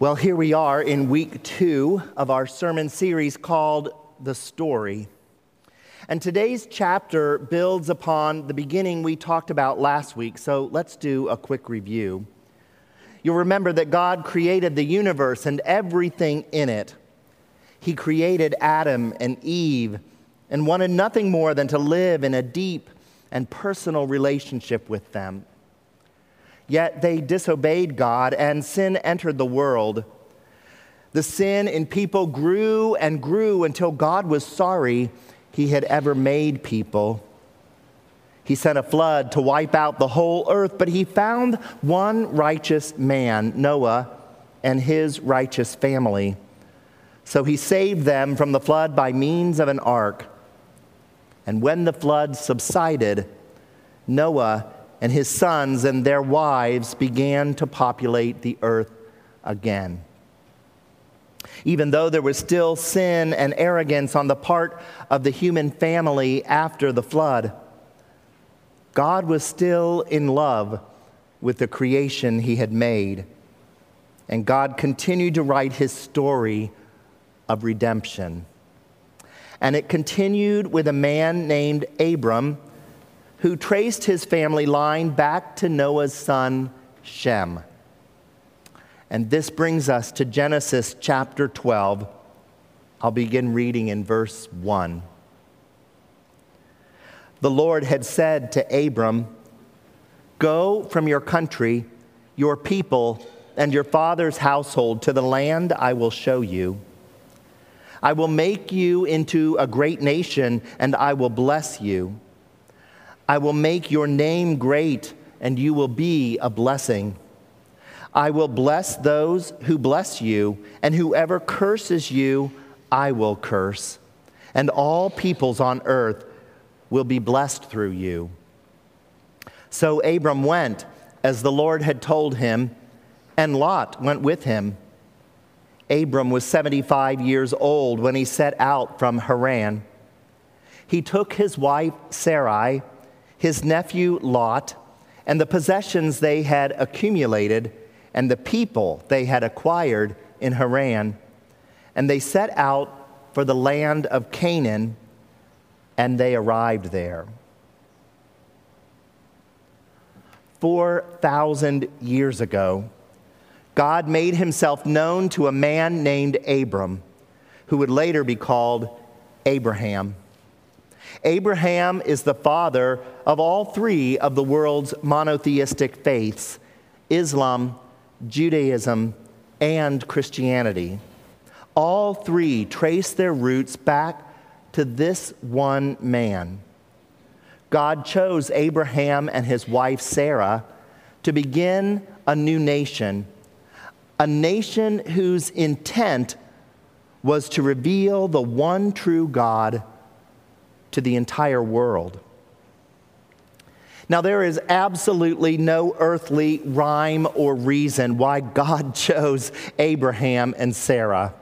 Well, here we are in week two of our sermon series called The Story. And today's chapter builds upon the beginning we talked about last week, so let's do a quick review. You'll remember that God created the universe and everything in it. He created Adam and Eve and wanted nothing more than to live in a deep and personal relationship with them. Yet they disobeyed God, and sin entered the world. The sin in people grew and grew until God was sorry he had ever made people. He sent a flood to wipe out the whole earth, but he found one righteous man, Noah, and his righteous family. So he saved them from the flood by means of an ark. And when the flood subsided, Noah and his sons and their wives began to populate the earth again. Even though there was still sin and arrogance on the part of the human family after the flood, God was still in love with the creation he had made. And God continued to write his story of redemption. And it continued with a man named Abram who traced his family line back to Noah's son, Shem. And this brings us to Genesis chapter 12. I'll begin reading in verse 1. The Lord had said to Abram, Go from your country, your people, and your father's household to the land I will show you. I will make you into a great nation, and I will bless you. I will make your name great, and you will be a blessing. I will bless those who bless you, and whoever curses you, I will curse. And all peoples on earth will be blessed through you. So Abram went as the Lord had told him, and Lot went with him. Abram was 75 years old when he set out from Haran. He took his wife Sarai his nephew Lot, and the possessions they had accumulated, and the people they had acquired in Haran. And they set out for the land of Canaan, and they arrived there. 4,000 years ago, God made himself known to a man named Abram, who would later be called Abraham. Abraham is the father of all three of the world's monotheistic faiths Islam, Judaism, and Christianity. All three trace their roots back to this one man. God chose Abraham and his wife Sarah to begin a new nation, a nation whose intent was to reveal the one true God to the entire world. Now, there is absolutely no earthly rhyme or reason why God chose Abraham and Sarah.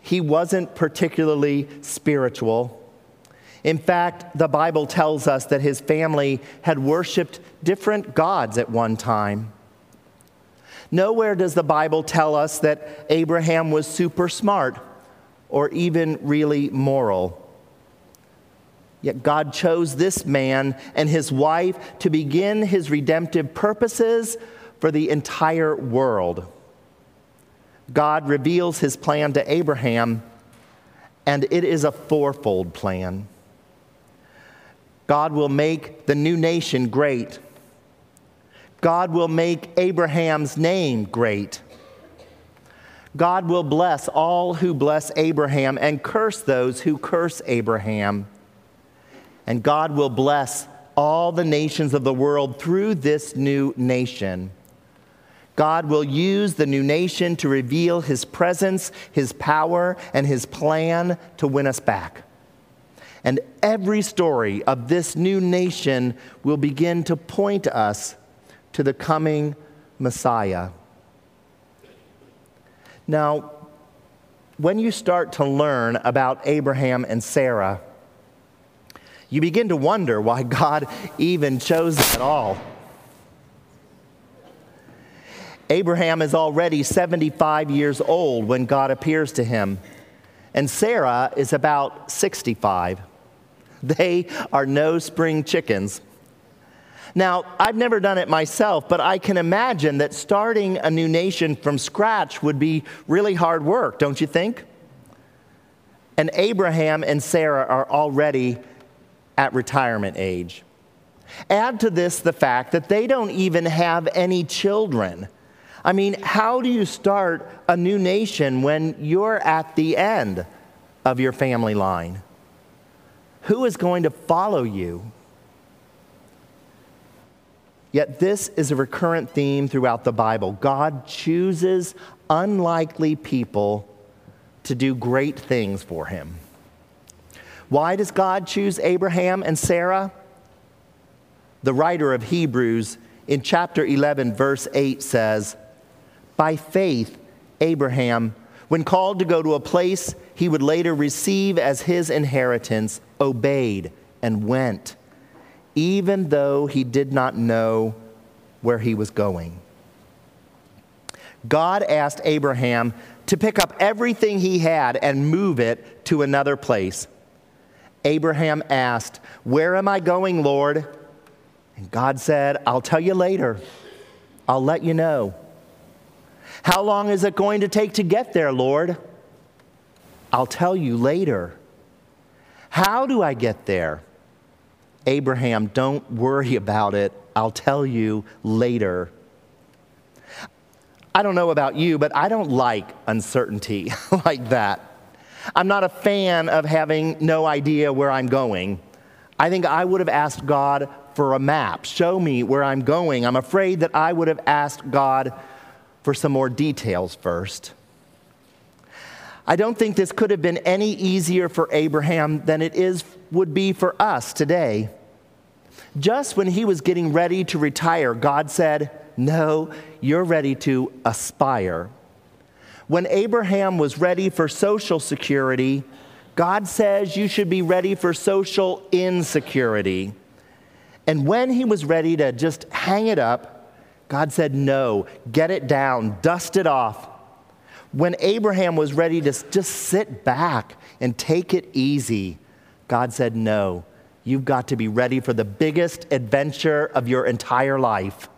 He wasn't particularly spiritual. In fact, the Bible tells us that his family had worshiped different gods at one time. Nowhere does the Bible tell us that Abraham was super smart or even really moral. Yet God chose this man and his wife to begin his redemptive purposes for the entire world. God reveals his plan to Abraham, and it is a fourfold plan. God will make the new nation great. God will make Abraham's name great. God will bless all who bless Abraham and curse those who curse Abraham and God will bless all the nations of the world through this new nation. God will use the new nation to reveal his presence, his power, and his plan to win us back. And every story of this new nation will begin to point us to the coming Messiah. Now, when you start to learn about Abraham and Sarah, you begin to wonder why God even chose them at all. Abraham is already 75 years old when God appears to him, and Sarah is about 65. They are no spring chickens. Now, I've never done it myself, but I can imagine that starting a new nation from scratch would be really hard work, don't you think? And Abraham and Sarah are already at retirement age. Add to this the fact that they don't even have any children. I mean, how do you start a new nation when you're at the end of your family line? Who is going to follow you? Yet, this is a recurrent theme throughout the Bible. God chooses unlikely people to do great things for him. Why does God choose Abraham and Sarah? The writer of Hebrews in chapter 11, verse 8 says, By faith, Abraham, when called to go to a place he would later receive as his inheritance, obeyed and went even though he did not know where he was going. God asked Abraham to pick up everything he had and move it to another place. Abraham asked, Where am I going, Lord? And God said, I'll tell you later. I'll let you know. How long is it going to take to get there, Lord? I'll tell you later. How do I get there? Abraham, don't worry about it. I'll tell you later. I don't know about you, but I don't like uncertainty like that. I'm not a fan of having no idea where I'm going. I think I would have asked God for a map. Show me where I'm going. I'm afraid that I would have asked God for some more details first. I don't think this could have been any easier for Abraham than it is would be for us today. Just when he was getting ready to retire, God said, No, you're ready to aspire. When Abraham was ready for social security, God says you should be ready for social insecurity. And when he was ready to just hang it up, God said, No, get it down, dust it off. When Abraham was ready to just sit back and take it easy, God said, No, You've got to be ready for the biggest adventure of your entire life.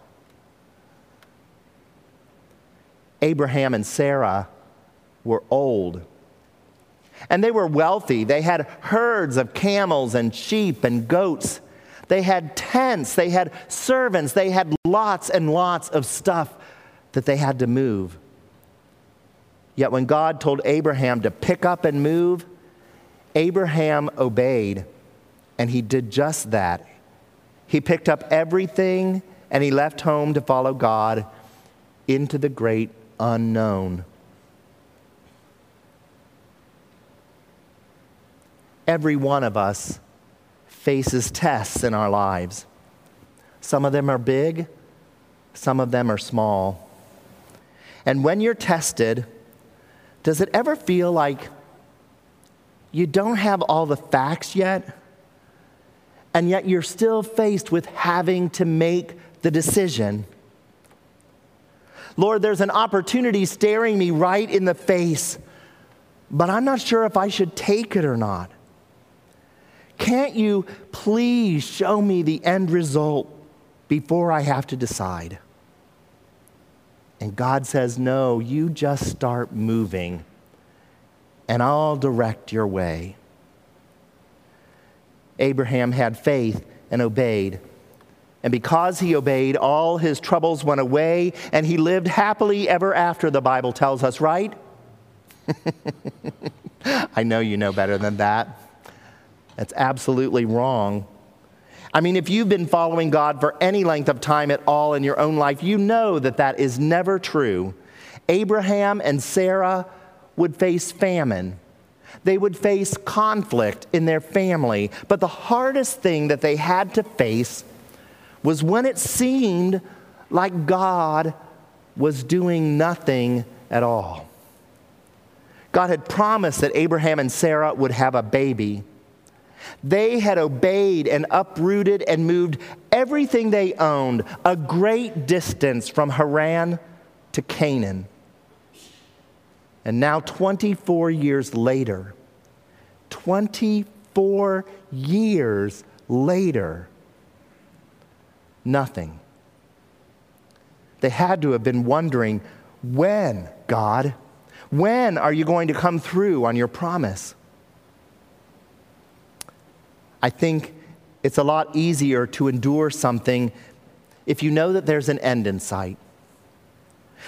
Abraham and Sarah were old. And they were wealthy. They had herds of camels and sheep and goats. They had tents. They had servants. They had lots and lots of stuff that they had to move. Yet when God told Abraham to pick up and move, Abraham obeyed. And he did just that. He picked up everything and he left home to follow God into the great unknown. Every one of us faces tests in our lives. Some of them are big, some of them are small. And when you're tested, does it ever feel like you don't have all the facts yet? and yet you're still faced with having to make the decision. Lord, there's an opportunity staring me right in the face, but I'm not sure if I should take it or not. Can't you please show me the end result before I have to decide? And God says, No, you just start moving, and I'll direct your way. Abraham had faith and obeyed. And because he obeyed, all his troubles went away, and he lived happily ever after, the Bible tells us, right? I know you know better than that. That's absolutely wrong. I mean, if you've been following God for any length of time at all in your own life, you know that that is never true. Abraham and Sarah would face famine they would face conflict in their family. But the hardest thing that they had to face was when it seemed like God was doing nothing at all. God had promised that Abraham and Sarah would have a baby. They had obeyed and uprooted and moved everything they owned a great distance from Haran to Canaan. And now, 24 years later, 24 years later, nothing. They had to have been wondering when, God? When are you going to come through on your promise? I think it's a lot easier to endure something if you know that there's an end in sight.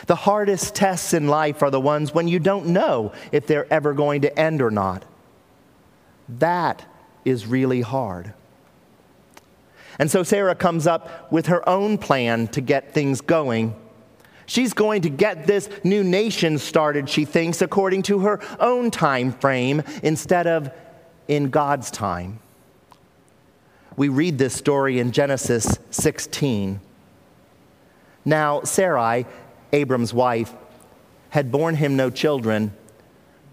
The hardest tests in life are the ones when you don't know if they're ever going to end or not. That is really hard. And so Sarah comes up with her own plan to get things going. She's going to get this new nation started, she thinks, according to her own time frame instead of in God's time. We read this story in Genesis 16. Now, Sarai, Abram's wife, had borne him no children,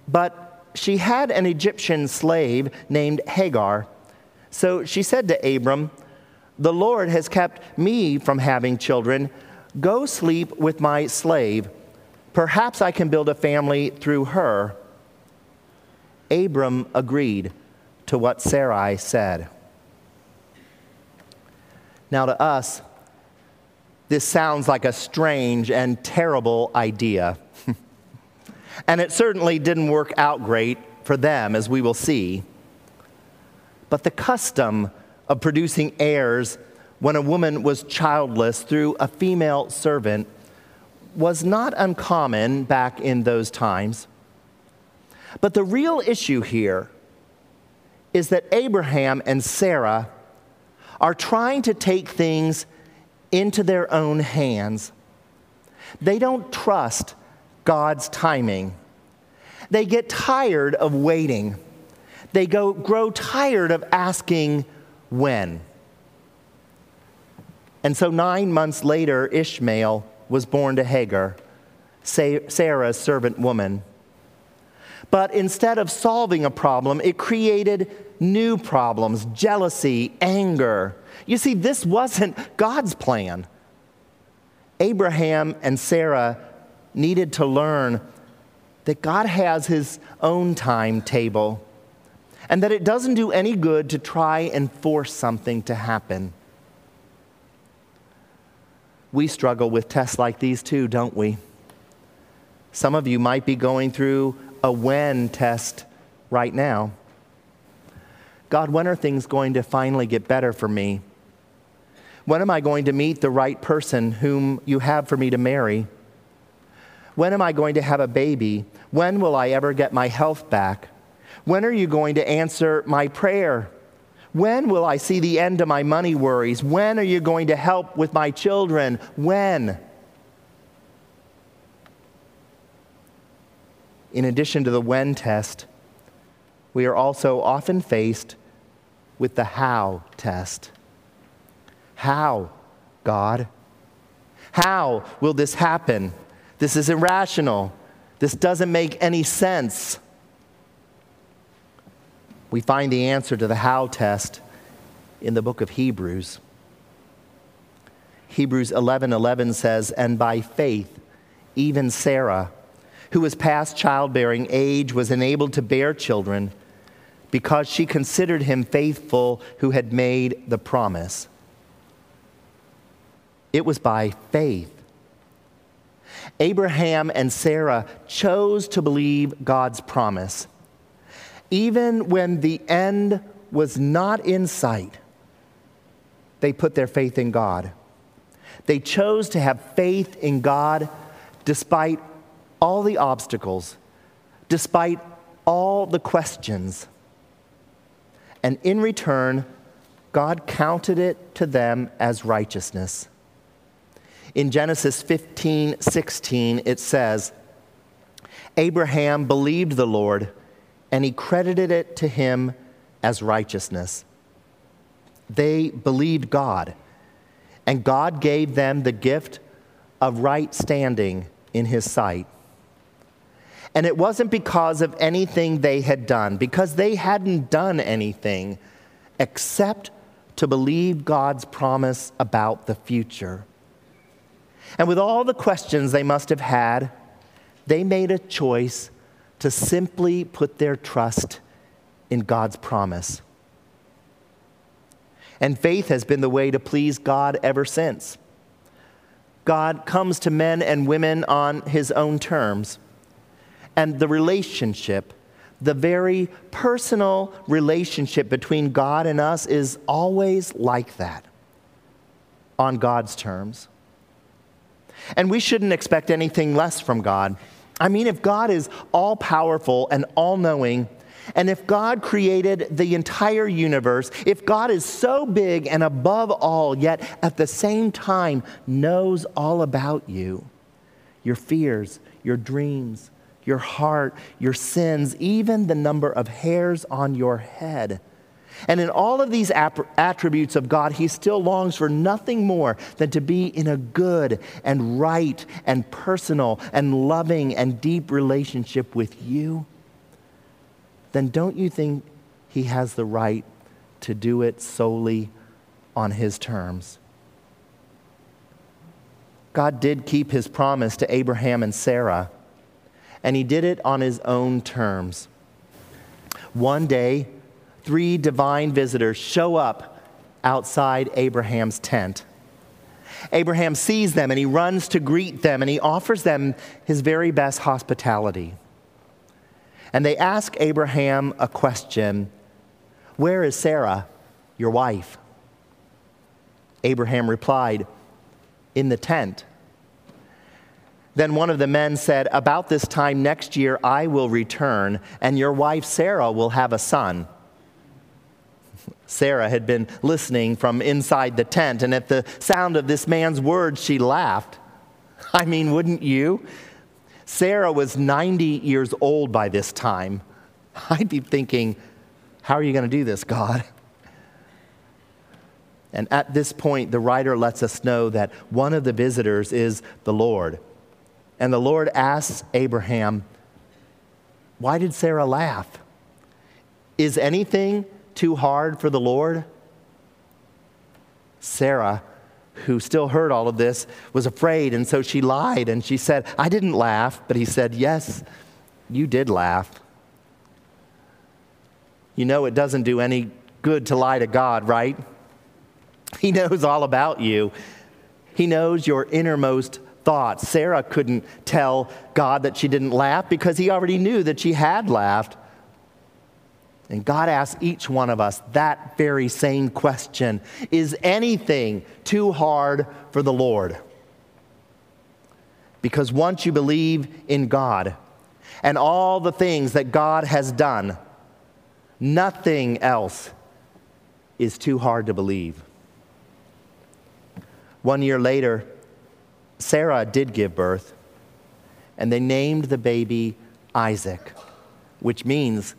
but she had an Egyptian slave named Hagar. So she said to Abram, The Lord has kept me from having children. Go sleep with my slave. Perhaps I can build a family through her. Abram agreed to what Sarai said. Now, to us, this sounds like a strange and terrible idea. and it certainly didn't work out great for them, as we will see. But the custom of producing heirs when a woman was childless through a female servant was not uncommon back in those times. But the real issue here is that Abraham and Sarah are trying to take things into their own hands. They don't trust God's timing. They get tired of waiting. They go, grow tired of asking when. And so, nine months later, Ishmael was born to Hagar, Sarah's servant woman. But instead of solving a problem, it created new problems jealousy, anger. You see, this wasn't God's plan. Abraham and Sarah needed to learn that God has his own timetable and that it doesn't do any good to try and force something to happen. We struggle with tests like these too, don't we? Some of you might be going through a when test right now. God, when are things going to finally get better for me? When am I going to meet the right person whom you have for me to marry? When am I going to have a baby? When will I ever get my health back? When are you going to answer my prayer? When will I see the end of my money worries? When are you going to help with my children? When? In addition to the when test, we are also often faced with the how test. How, God? How will this happen? This is irrational. This doesn't make any sense. We find the answer to the how test in the book of Hebrews. Hebrews 11 11 says, And by faith, even Sarah, who was past childbearing age, was enabled to bear children because she considered him faithful who had made the promise. It was by faith. Abraham and Sarah chose to believe God's promise. Even when the end was not in sight, they put their faith in God. They chose to have faith in God despite all the obstacles, despite all the questions. And in return, God counted it to them as righteousness. In Genesis 15 16, it says, Abraham believed the Lord, and he credited it to him as righteousness. They believed God, and God gave them the gift of right standing in his sight. And it wasn't because of anything they had done, because they hadn't done anything except to believe God's promise about the future. And with all the questions they must have had, they made a choice to simply put their trust in God's promise. And faith has been the way to please God ever since. God comes to men and women on his own terms. And the relationship, the very personal relationship between God and us, is always like that on God's terms. And we shouldn't expect anything less from God. I mean, if God is all powerful and all knowing, and if God created the entire universe, if God is so big and above all, yet at the same time knows all about you, your fears, your dreams, your heart, your sins, even the number of hairs on your head. And in all of these attributes of God, he still longs for nothing more than to be in a good and right and personal and loving and deep relationship with you then don't you think he has the right to do it solely on his terms? God did keep his promise to Abraham and Sarah, and he did it on his own terms. One day, three divine visitors show up outside Abraham's tent. Abraham sees them and he runs to greet them and he offers them his very best hospitality and they ask Abraham a question Where is Sarah, your wife? Abraham replied, In the tent. Then one of the men said, About this time next year I will return, and your wife Sarah will have a son. Sarah had been listening from inside the tent, and at the sound of this man's words, she laughed. I mean, wouldn't you? Sarah was 90 years old by this time. I'd be thinking, how are you going to do this, God? And at this point, the writer lets us know that one of the visitors is the Lord. And the Lord asks Abraham, Why did Sarah laugh? Is anything too hard for the Lord? Sarah who still heard all of this, was afraid, and so she lied and she said, I didn't laugh. But he said, Yes, you did laugh. You know, it doesn't do any good to lie to God, right? He knows all about you, He knows your innermost thoughts. Sarah couldn't tell God that she didn't laugh because He already knew that she had laughed. And God asks each one of us that very same question Is anything too hard for the Lord? Because once you believe in God and all the things that God has done, nothing else is too hard to believe. One year later, Sarah did give birth, and they named the baby Isaac, which means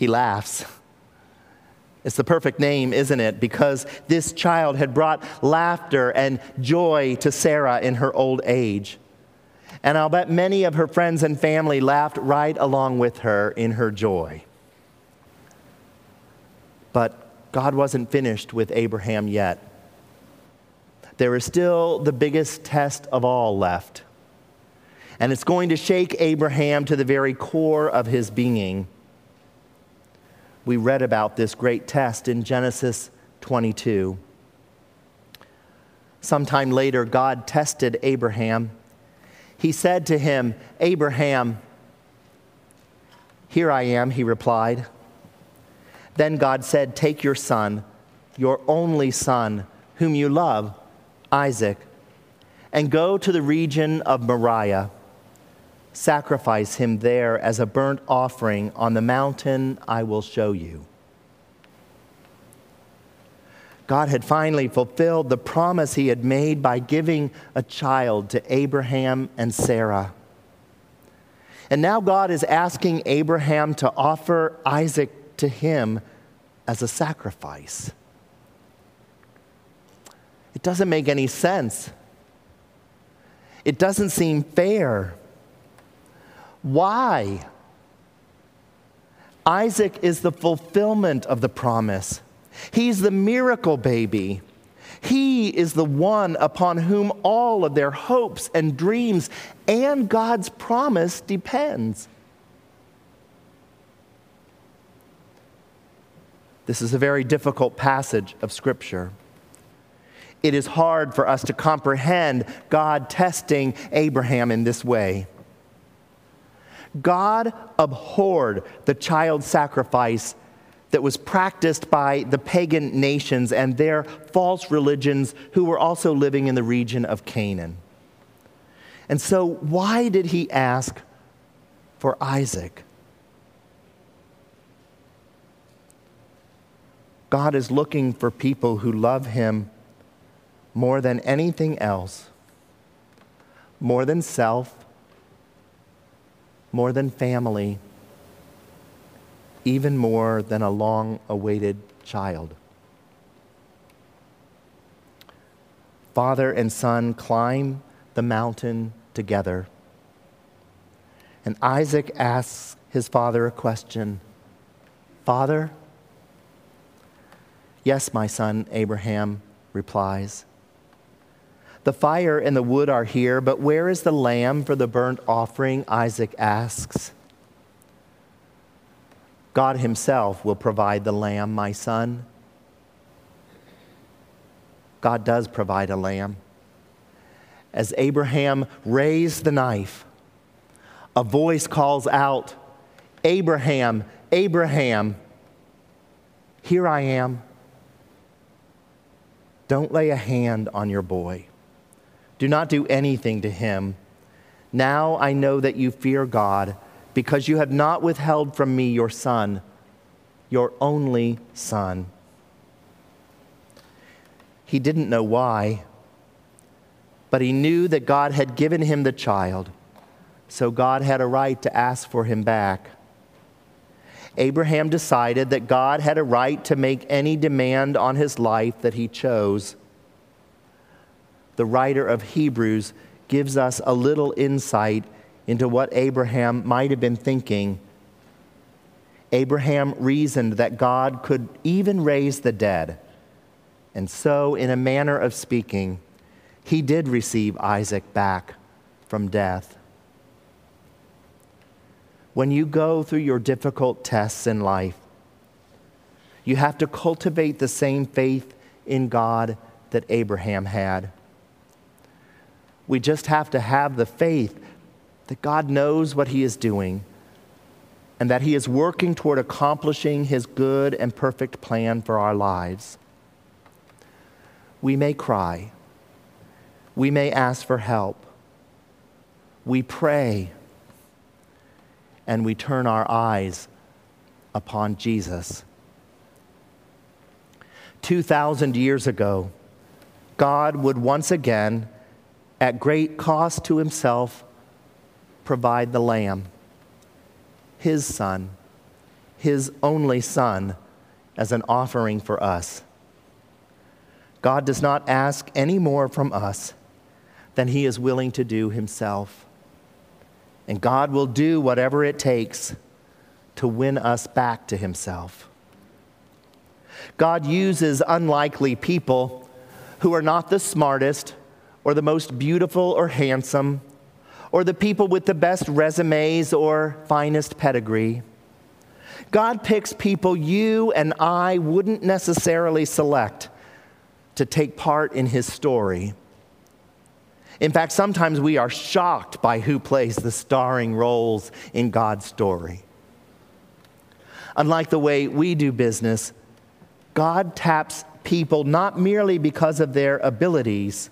he laughs. It's the perfect name, isn't it? Because this child had brought laughter and joy to Sarah in her old age. And I'll bet many of her friends and family laughed right along with her in her joy. But God wasn't finished with Abraham yet. There is still the biggest test of all left. And it's going to shake Abraham to the very core of his being we read about this great test in Genesis 22. Sometime later, God tested Abraham. He said to him, Abraham, here I am, he replied. Then God said, Take your son, your only son, whom you love, Isaac, and go to the region of Moriah sacrifice him there as a burnt offering on the mountain I will show you. God had finally fulfilled the promise he had made by giving a child to Abraham and Sarah. And now God is asking Abraham to offer Isaac to him as a sacrifice. It doesn't make any sense. It doesn't seem fair. Why? Isaac is the fulfillment of the promise. He's the miracle baby. He is the one upon whom all of their hopes and dreams and God's promise depends. This is a very difficult passage of Scripture. It is hard for us to comprehend God testing Abraham in this way. God abhorred the child sacrifice that was practiced by the pagan nations and their false religions who were also living in the region of Canaan. And so, why did he ask for Isaac? God is looking for people who love Him more than anything else, more than self, more than family, even more than a long awaited child. Father and son climb the mountain together. And Isaac asks his father a question Father, Yes, my son, Abraham replies. The fire and the wood are here, but where is the lamb for the burnt offering? Isaac asks. God Himself will provide the lamb, my son. God does provide a lamb. As Abraham raised the knife, a voice calls out, Abraham, Abraham, here I am. Don't lay a hand on your boy. Do not do anything to him. Now I know that you fear God because you have not withheld from me your son, your only son. He didn't know why, but he knew that God had given him the child, so God had a right to ask for him back. Abraham decided that God had a right to make any demand on his life that he chose. The writer of Hebrews gives us a little insight into what Abraham might have been thinking. Abraham reasoned that God could even raise the dead. And so, in a manner of speaking, he did receive Isaac back from death when you go through your difficult tests in life, you have to cultivate the same faith in God that Abraham had. We just have to have the faith that God knows what He is doing and that He is working toward accomplishing His good and perfect plan for our lives. We may cry, we may ask for help, we pray and we turn our eyes upon Jesus. 2,000 years ago, God would once again, at great cost to himself, provide the Lamb, his Son, his only Son, as an offering for us. God does not ask any more from us than he is willing to do himself. And God will do whatever it takes to win us back to Himself. God uses unlikely people who are not the smartest or the most beautiful or handsome or the people with the best resumes or finest pedigree. God picks people you and I wouldn't necessarily select to take part in His story. In fact, sometimes we are shocked by who plays the starring roles in God's story. Unlike the way we do business, God taps people not merely because of their abilities,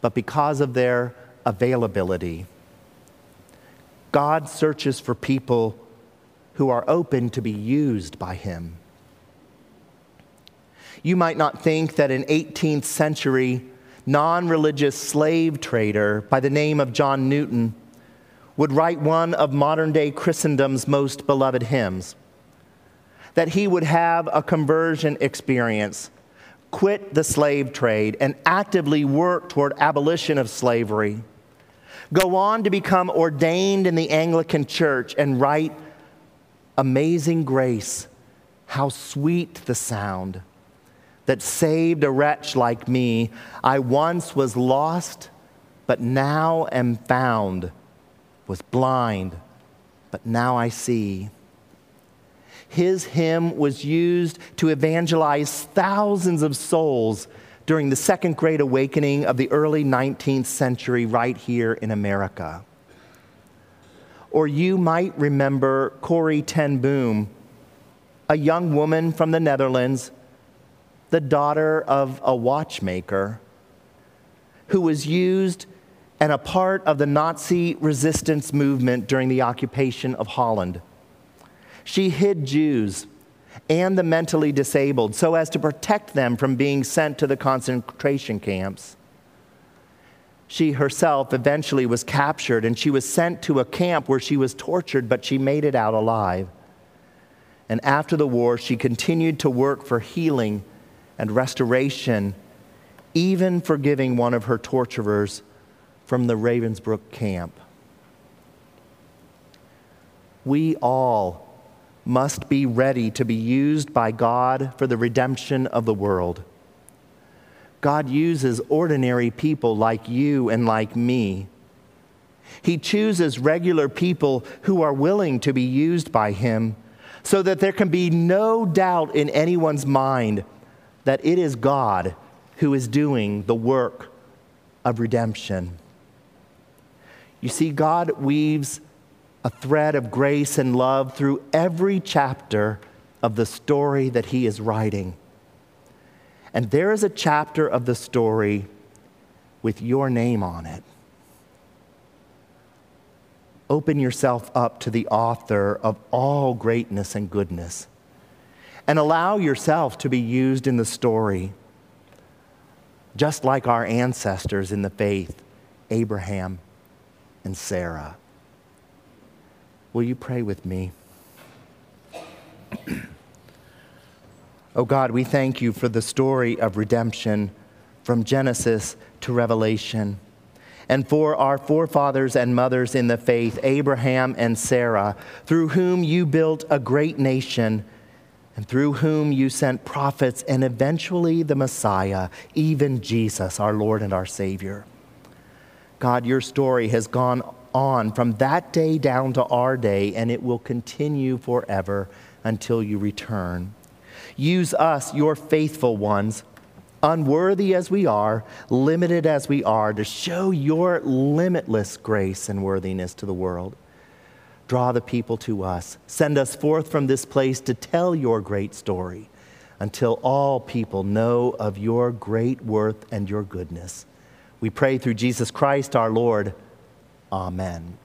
but because of their availability. God searches for people who are open to be used by Him. You might not think that an 18th century non religious slave trader by the name of John Newton would write one of modern day Christendom's most beloved hymns. That he would have a conversion experience, quit the slave trade, and actively work toward abolition of slavery. Go on to become ordained in the Anglican Church and write, Amazing Grace, how sweet the sound that saved a wretch like me. I once was lost, but now am found, was blind, but now I see. His hymn was used to evangelize thousands of souls during the Second Great Awakening of the early 19th century, right here in America. Or you might remember Corrie ten Boom, a young woman from the Netherlands, the daughter of a watchmaker, who was used and a part of the Nazi resistance movement during the occupation of Holland. She hid Jews and the mentally disabled so as to protect them from being sent to the concentration camps. She herself eventually was captured and she was sent to a camp where she was tortured, but she made it out alive. And after the war, she continued to work for healing and restoration, even forgiving one of her torturers from the Ravensbrück camp. We all must be ready to be used by God for the redemption of the world. God uses ordinary people like you and like me. He chooses regular people who are willing to be used by Him so that there can be no doubt in anyone's mind that it is God who is doing the work of redemption. You see, God weaves a thread of grace and love through every chapter of the story that He is writing. And there is a chapter of the story with your name on it. Open yourself up to the author of all greatness and goodness and allow yourself to be used in the story, just like our ancestors in the faith, Abraham and Sarah. Will you pray with me? oh God, we thank you for the story of redemption from Genesis to Revelation, and for our forefathers and mothers in the faith, Abraham and Sarah, through whom you built a great nation, and through whom you sent prophets, and eventually the Messiah, even Jesus, our Lord and our Savior. God, your story has gone on from that day down to our day, and it will continue forever until you return. Use us, your faithful ones, unworthy as we are, limited as we are, to show your limitless grace and worthiness to the world. Draw the people to us. Send us forth from this place to tell your great story until all people know of your great worth and your goodness. We pray through Jesus Christ our Lord. Amen.